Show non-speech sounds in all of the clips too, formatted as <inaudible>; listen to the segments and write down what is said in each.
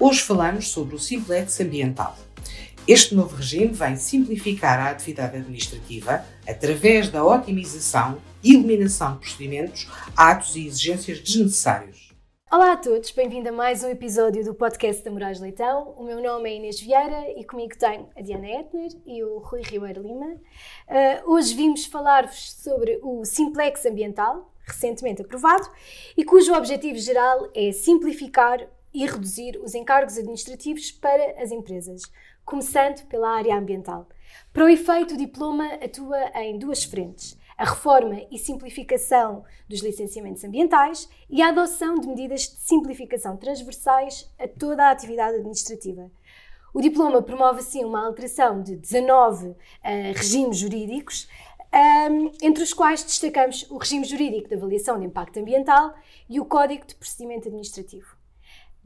Hoje falamos sobre o Simplex Ambiental. Este novo regime vem simplificar a atividade administrativa através da otimização e eliminação de procedimentos, atos e exigências desnecessários. Olá a todos, bem-vindo a mais um episódio do podcast da Moraes Leitão. O meu nome é Inês Vieira e comigo tenho a Diana Etner e o Rui Ribeiro Lima. Uh, hoje vimos falar-vos sobre o Simplex Ambiental, recentemente aprovado, e cujo objetivo geral é simplificar e reduzir os encargos administrativos para as empresas, começando pela área ambiental. Para o efeito, o diploma atua em duas frentes: a reforma e simplificação dos licenciamentos ambientais e a adoção de medidas de simplificação transversais a toda a atividade administrativa. O diploma promove assim uma alteração de 19 uh, regimes jurídicos, um, entre os quais destacamos o regime jurídico de avaliação de impacto ambiental e o Código de Procedimento Administrativo.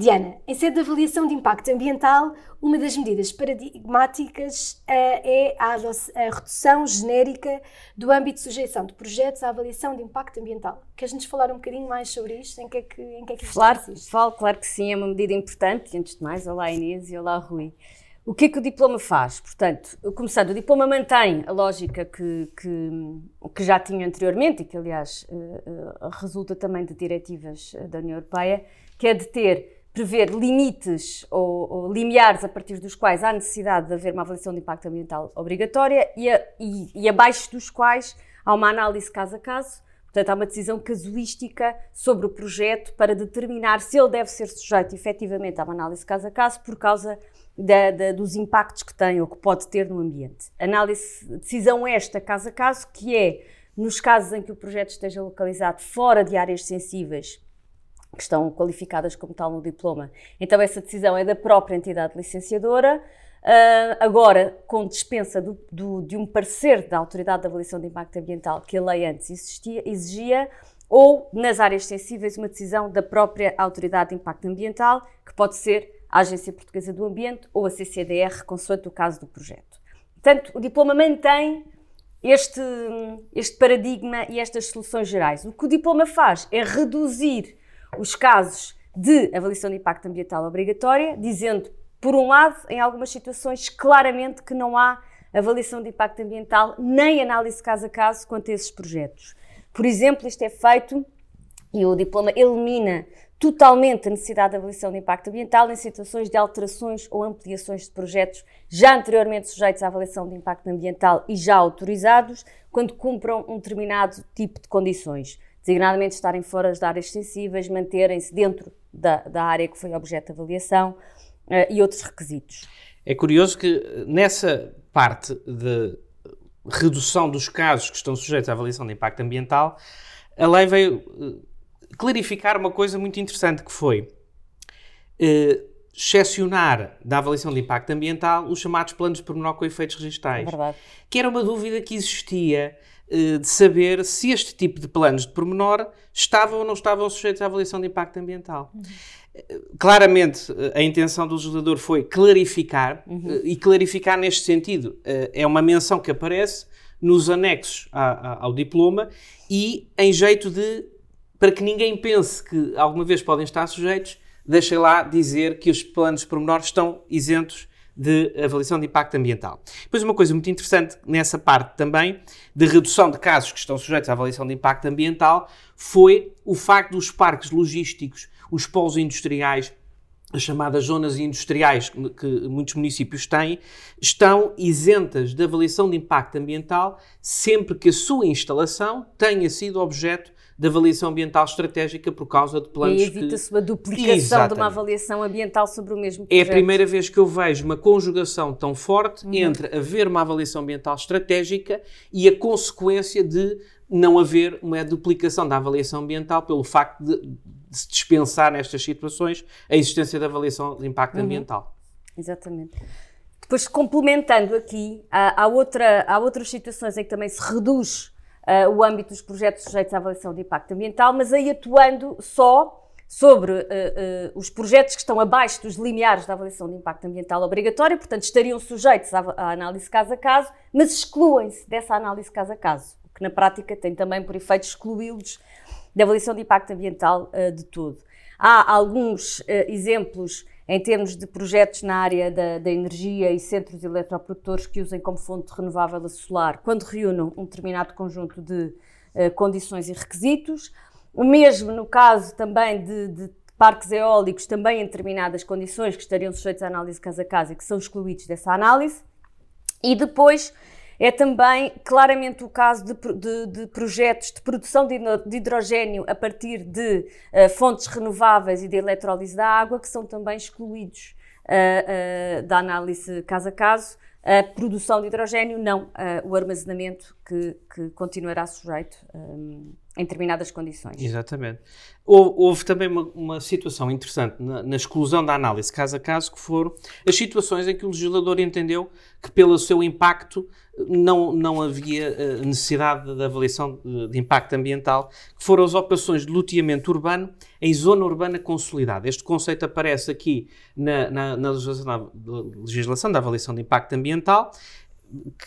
Diana, em sede de avaliação de impacto ambiental, uma das medidas paradigmáticas uh, é a, a, redução genérica do âmbito de sujeição de projetos à avaliação de impacto ambiental. Queres-nos falar um bocadinho mais sobre isto? Em que é que, em que, é que claro, falo, claro que sim, é uma medida importante. E antes de mais, olá Inês e olá Rui. O que é que o diploma faz? Portanto, começando, o diploma mantém a lógica que, que, que já tinha anteriormente e que, aliás, uh, uh, resulta também de diretivas da União Europeia, que é de ter prever limites ou, ou, limiares a partir dos quais há necessidade de haver uma avaliação de impacto ambiental obrigatória e, a, e, e abaixo dos quais há uma análise caso a caso. Portanto, há uma decisão casuística sobre o projeto para determinar se ele deve ser sujeito efetivamente a uma análise caso a caso por causa da, da, dos impactos que tem ou que pode ter no ambiente. Análise, decisão esta caso a caso, que é nos casos em que o projeto esteja localizado fora de áreas sensíveis que estão qualificadas como tal no diploma. Então, essa decisão é da própria entidade licenciadora. Uh, agora, com dispensa do, do, de um parecer da Autoridade de Avaliação de Impacto Ambiental que a lei antes existia, exigia, ou, nas áreas sensíveis, uma decisão da própria Autoridade de Impacto Ambiental, que pode ser a Agência Portuguesa do Ambiente ou a CCDR, consoante o caso do projeto. Portanto, o diploma mantém este, este paradigma e estas soluções gerais. O que o diploma faz é reduzir os casos de avaliação de impacto ambiental obrigatória, dizendo, por um lado, em algumas situações, claramente que não há avaliação de impacto ambiental nem análise caso a caso quanto a esses projetos. Por exemplo, isto é feito e o diploma elimina totalmente a necessidade de avaliação de impacto ambiental em situações de alterações ou ampliações de projetos já anteriormente sujeitos à avaliação de impacto ambiental e já autorizados, quando cumpram um determinado tipo de condições designadamente estarem fora das áreas sensíveis, manterem-se dentro da, da, área que foi objeto de avaliação uh, e outros requisitos. É curioso que nessa parte de redução dos casos que estão sujeitos à avaliação de impacto ambiental, a lei veio eh, clarificar uma coisa muito interessante que foi uh, excepcionar da avaliação de impacto ambiental os chamados planos de pormenor com efeitos registais. É que era uma dúvida que existia eh, de saber se este tipo de planos de pormenor estavam ou não estavam sujeitos à avaliação de impacto ambiental. Uhum. Claramente, eh, a intenção do legislador foi clarificar, uhum. e clarificar neste sentido é uma menção que aparece nos anexos ao diploma e em jeito de, para que ninguém pense que alguma vez podem estar sujeitos, deixem lá dizer que os planos de pormenor estão isentos de avaliação de impacto ambiental. Depois, uma coisa muito interessante nessa parte também, de redução de casos que estão sujeitos à avaliação de impacto ambiental, foi o facto dos parques logísticos, os polos industriais, as chamadas zonas industriais que muitos municípios têm, estão isentas de avaliação de impacto ambiental sempre que a sua instalação tenha sido objeto de avaliação ambiental estratégica por causa de planos e evita-se que... uma duplicação Exatamente. de uma avaliação ambiental sobre o mesmo projeto. É a primeira vez que eu vejo uma conjugação tão forte uhum. entre haver uma avaliação ambiental estratégica e a consequência de não haver uma duplicação da avaliação ambiental pelo facto de, de se dispensar nestas situações a existência da avaliação de impacto uhum. ambiental. Exatamente. Depois, complementando aqui, há, há, outra, há outras situações em que também se reduz uh, o âmbito dos projetos sujeitos à avaliação de impacto ambiental, mas aí atuando só sobre uh, uh, os projetos que estão abaixo dos limiares da avaliação de impacto ambiental obrigatória, portanto, estariam sujeitos à, à análise caso a caso, mas excluem-se dessa análise caso a caso, o que na prática tem também por efeito excluí-los da avaliação de impacto ambiental uh, de todo. Há alguns exemplos em termos de projetos na área da, da energia e centros eletroprodutores que usem como fonte renovável a solar, quando reúnam um determinado conjunto de uh, condições e requisitos. O mesmo no caso também de, de parques eólicos, também em determinadas condições que estariam sujeitos à análise casa a casa e que são excluídos dessa análise. E depois é também claramente o caso de, de, de projetos de produção de, hidrogênio a partir de uh, fontes renováveis e de eletrólise da água, que são também excluídos uh, uh, da análise caso a caso. A produção de hidrogênio, não, o armazenamento que, que continuará sujeito um, em determinadas condições. Exatamente. Houve, houve também uma, uma, situação interessante na, na, exclusão da análise caso a caso, que foram as situações em que o legislador entendeu que, pelo seu impacto, não, não havia eh, necessidade da avaliação de, de, impacto ambiental, que foram as operações de loteamento urbano em zona urbana consolidada. Este conceito aparece aqui na, na, na legislação, legislação da avaliação de impacto ambiental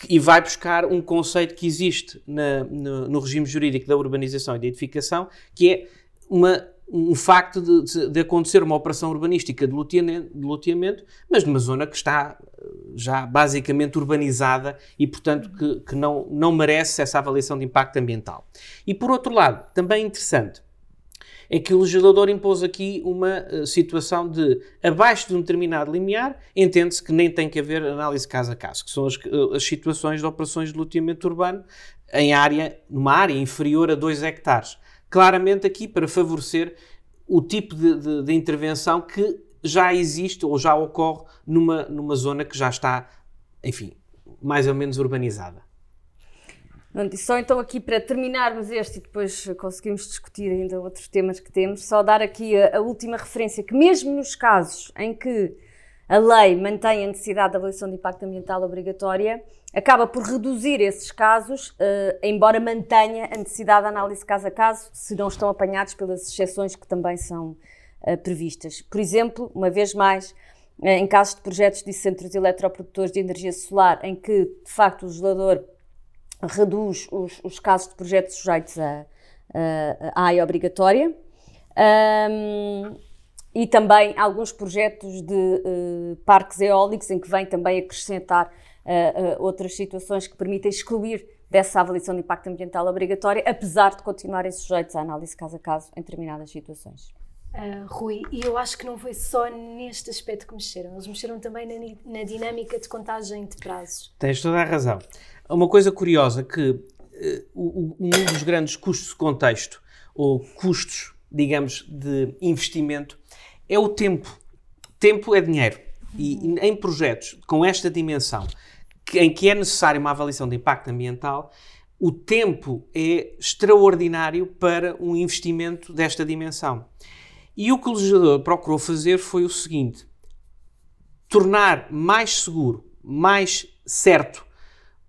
e vai buscar um conceito que existe na, no, no, regime jurídico da urbanização e da edificação, que é uma, um facto de, de, acontecer uma operação urbanística de loteamento, mas numa zona que está eh, já basicamente urbanizada e, portanto, que, que não, não merece essa avaliação de impacto ambiental. E, por outro lado, também interessante, é que o legislador impôs aqui uma uh, situação de, abaixo de um determinado limiar, entende-se que nem tem que haver análise caso a caso, que são as, uh, as situações de operações de loteamento urbano em área, numa área inferior a 2 hectares. Claramente aqui para favorecer o tipo de, de, de intervenção que já existe ou já ocorre numa, numa zona que já está, enfim, mais ou menos urbanizada. E só então aqui para terminarmos este e depois conseguimos discutir ainda outros temas que temos, só dar aqui a, a última referência que mesmo nos casos em que a lei mantém a necessidade da avaliação de impacto ambiental obrigatória, acaba por reduzir esses casos, uh, embora mantenha a necessidade de análise caso a caso, se não estão apanhados pelas exceções que também são uh, previstas. Por exemplo, uma vez mais, uh, em casos de projetos de centros eletroprodutores de energia solar, em que de facto o legislador reduz os, os casos de projetos sujeitos a, a, obrigatória. Um, e também alguns projetos de uh, parques eólicos, em que vem também acrescentar uh, uh, outras situações que permitem excluir dessa avaliação de impacto ambiental obrigatória, apesar de continuarem sujeitos à análise caso a caso em determinadas situações. Uh, Rui, e eu acho que não foi só neste aspecto que mexeram, eles mexeram também na, na dinâmica de contagem de prazos. Tens toda a razão. Uma coisa curiosa que uh, um dos grandes custos de contexto, ou custos, digamos, de investimento, é o tempo. Tempo é dinheiro. E em projetos com esta dimensão, que, em que é necessária uma avaliação de impacto ambiental, o tempo é extraordinário para um investimento desta dimensão. E o que o legislador procurou fazer foi o seguinte: tornar mais seguro, mais certo,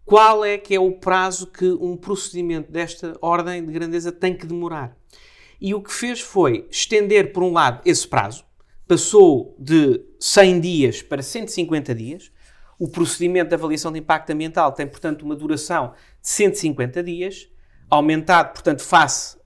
qual é que é o prazo que um procedimento desta ordem de grandeza tem que demorar. E o que fez foi estender, por um lado, esse prazo, passou de 100 dias para 150 dias. O procedimento de avaliação de impacto ambiental tem, portanto, uma duração de 150 dias, aumentado, portanto, face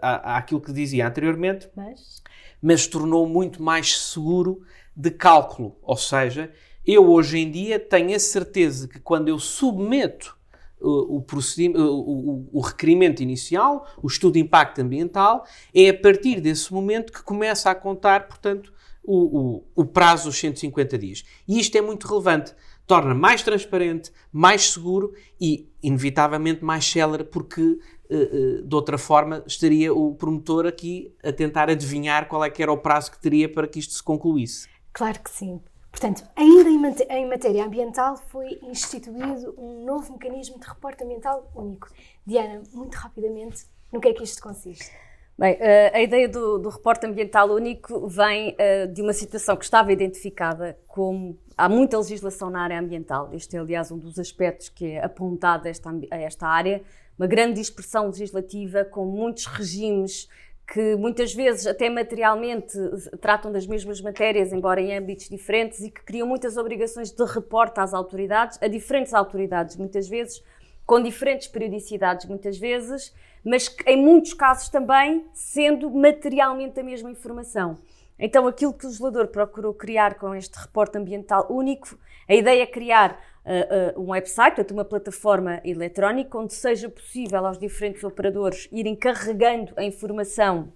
àquilo que dizia anteriormente. Mas mas tornou muito mais seguro de cálculo. Ou seja, eu hoje em dia tenho a certeza que quando eu submeto uh, o, procedimento, uh, o, o, requerimento inicial, o estudo de impacto ambiental, é a partir desse momento que começa a contar, portanto, o, o prazo dos 150 dias. E isto é muito relevante. Torna mais transparente, mais seguro e, inevitavelmente, mais célere, porque eh, eh, de outra forma, estaria o promotor aqui a tentar adivinhar qual é que era o prazo que teria para que isto se concluísse. Claro que sim. Portanto, ainda em matéria ambiental foi instituído um novo mecanismo de reporte ambiental único. Diana, muito rapidamente, no que é que isto consiste? Bem, eh, a ideia do, do reporte ambiental único vem de uma situação que estava identificada como há muita legislação na área ambiental. Este é, aliás, um dos aspectos que é apontado a esta, a esta área, uma grande dispersão legislativa com muitos regimes que muitas vezes até materialmente tratam das mesmas matérias, embora em âmbitos diferentes, e que criam muitas obrigações de reporte às autoridades, a diferentes autoridades, muitas vezes, com diferentes periodicidades, muitas vezes, mas em muitos casos também sendo materialmente a mesma informação. Então, aquilo que o legislador procurou criar com este reporte ambiental único, a ideia é criar uh, um website, portanto, uma plataforma eletrónica, onde seja possível aos diferentes operadores irem carregando a informação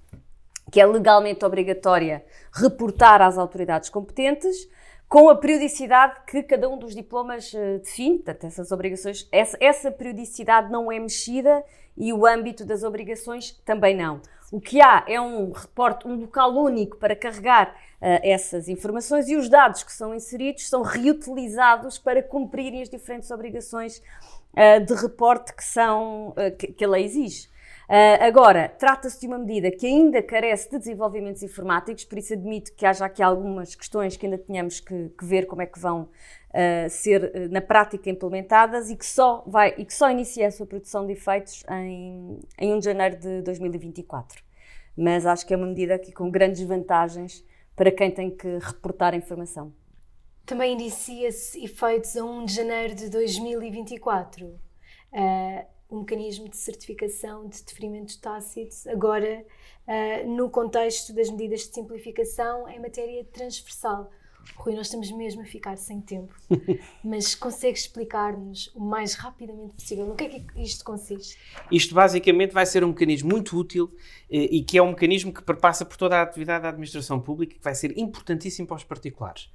que é legalmente obrigatória reportar às autoridades competentes, com a periodicidade que cada um dos diplomas uh, define, portanto, essas obrigações, essa, essa periodicidade não é mexida e o âmbito das obrigações também não. O que há é um reporte, um local único para carregar uh, essas informações e os dados que são inseridos são reutilizados para cumprirem as diferentes obrigações uh, de reporte que, são, uh, que, que a lei exige. Uh, agora, trata-se de uma medida que ainda carece de desenvolvimentos informáticos, por isso admito que haja aqui algumas questões que ainda tenhamos que, que ver como é que vão uh, ser uh, na prática implementadas e que só vai e que só inicia a sua produção de efeitos em, em 1 de janeiro de 2024. Mas acho que é uma medida aqui com grandes vantagens para quem tem que reportar a informação. Também inicia-se efeitos a 1 de janeiro de 2024. Uh, um mecanismo de certificação de deferimentos tácitos, agora uh, no contexto das medidas de simplificação em matéria transversal. Rui, nós estamos mesmo a ficar sem tempo, <laughs> mas consegue explicar-nos o mais rapidamente possível no que é que isto consiste? Isto basicamente vai ser um mecanismo muito útil eh, e que é um mecanismo que perpassa por toda a atividade da administração pública que vai ser importantíssimo para os particulares,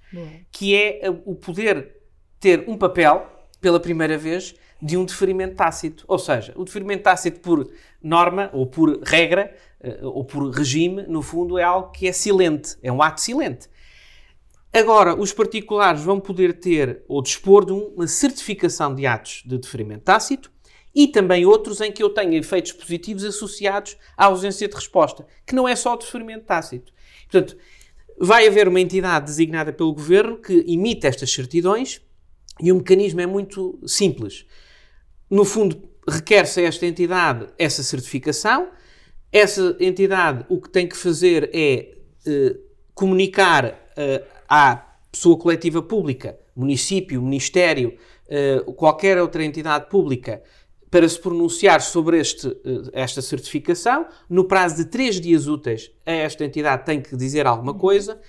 que é eh, o poder ter um papel pela primeira vez de um deferimento tácito. Ou seja, o deferimento tácito por norma ou por regra eh, ou por regime, no fundo, é algo que é silente, é um ato silente. Agora, os particulares vão poder ter ou dispor de uma certificação de atos de deferimento tácito e também outros em que eu tenha efeitos positivos associados à ausência de resposta, que não é só o deferimento tácito. Portanto, vai haver uma entidade designada pelo governo que emite estas certidões e o mecanismo é muito simples. No fundo, requer-se a esta entidade essa certificação. Essa entidade o que tem que fazer é eh, comunicar eh, à pessoa coletiva pública, município, ministério, eh, qualquer outra entidade pública, para se pronunciar sobre este, eh, esta certificação. No prazo de três dias úteis, esta entidade tem que dizer alguma coisa.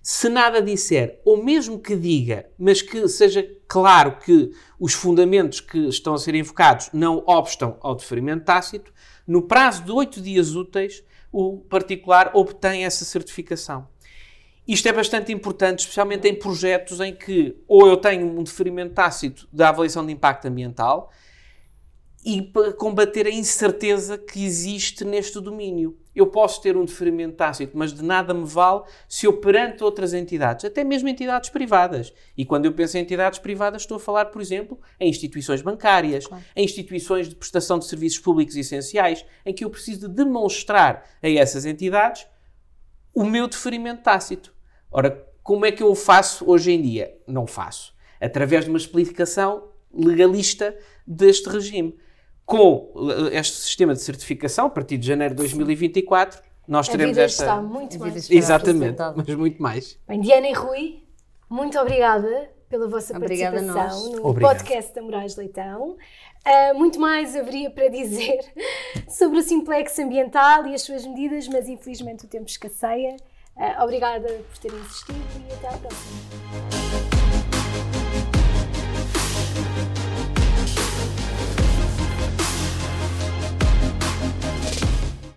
Se nada disser, ou mesmo que diga, mas que seja claro que os fundamentos que estão a ser invocados não obstam ao deferimento tácito, no prazo de oito dias úteis, o particular obtém essa certificação. Isto é bastante importante, especialmente em projetos em que ou eu tenho um deferimento tácito da avaliação de impacto ambiental e para combater a incerteza que existe neste domínio. Eu posso ter um deferimento tácito, mas de nada me vale se eu perante outras entidades, até mesmo entidades privadas. E quando eu penso em entidades privadas, estou a falar, por exemplo, em instituições bancárias, claro. em instituições de prestação de serviços públicos essenciais, em que eu preciso de demonstrar a essas entidades o meu deferimento tácito. Ora, como é que eu o faço hoje em dia? Não faço. Através de uma explicação legalista deste regime com eh, este sistema de certificação, a partir de janeiro de 2024, nós teremos a vida esta. Está muito mais Exatamente, mas muito mais. Bem, Diana e Rui, muito obrigada pela vossa Obrigada participação no Obrigado. podcast da Moraes Leitão. Uh, muito mais haveria para dizer <laughs> sobre o Simplex ambiental e as suas medidas, mas infelizmente o tempo escasseia. Uh, obrigada por terem assistido e até à próxima.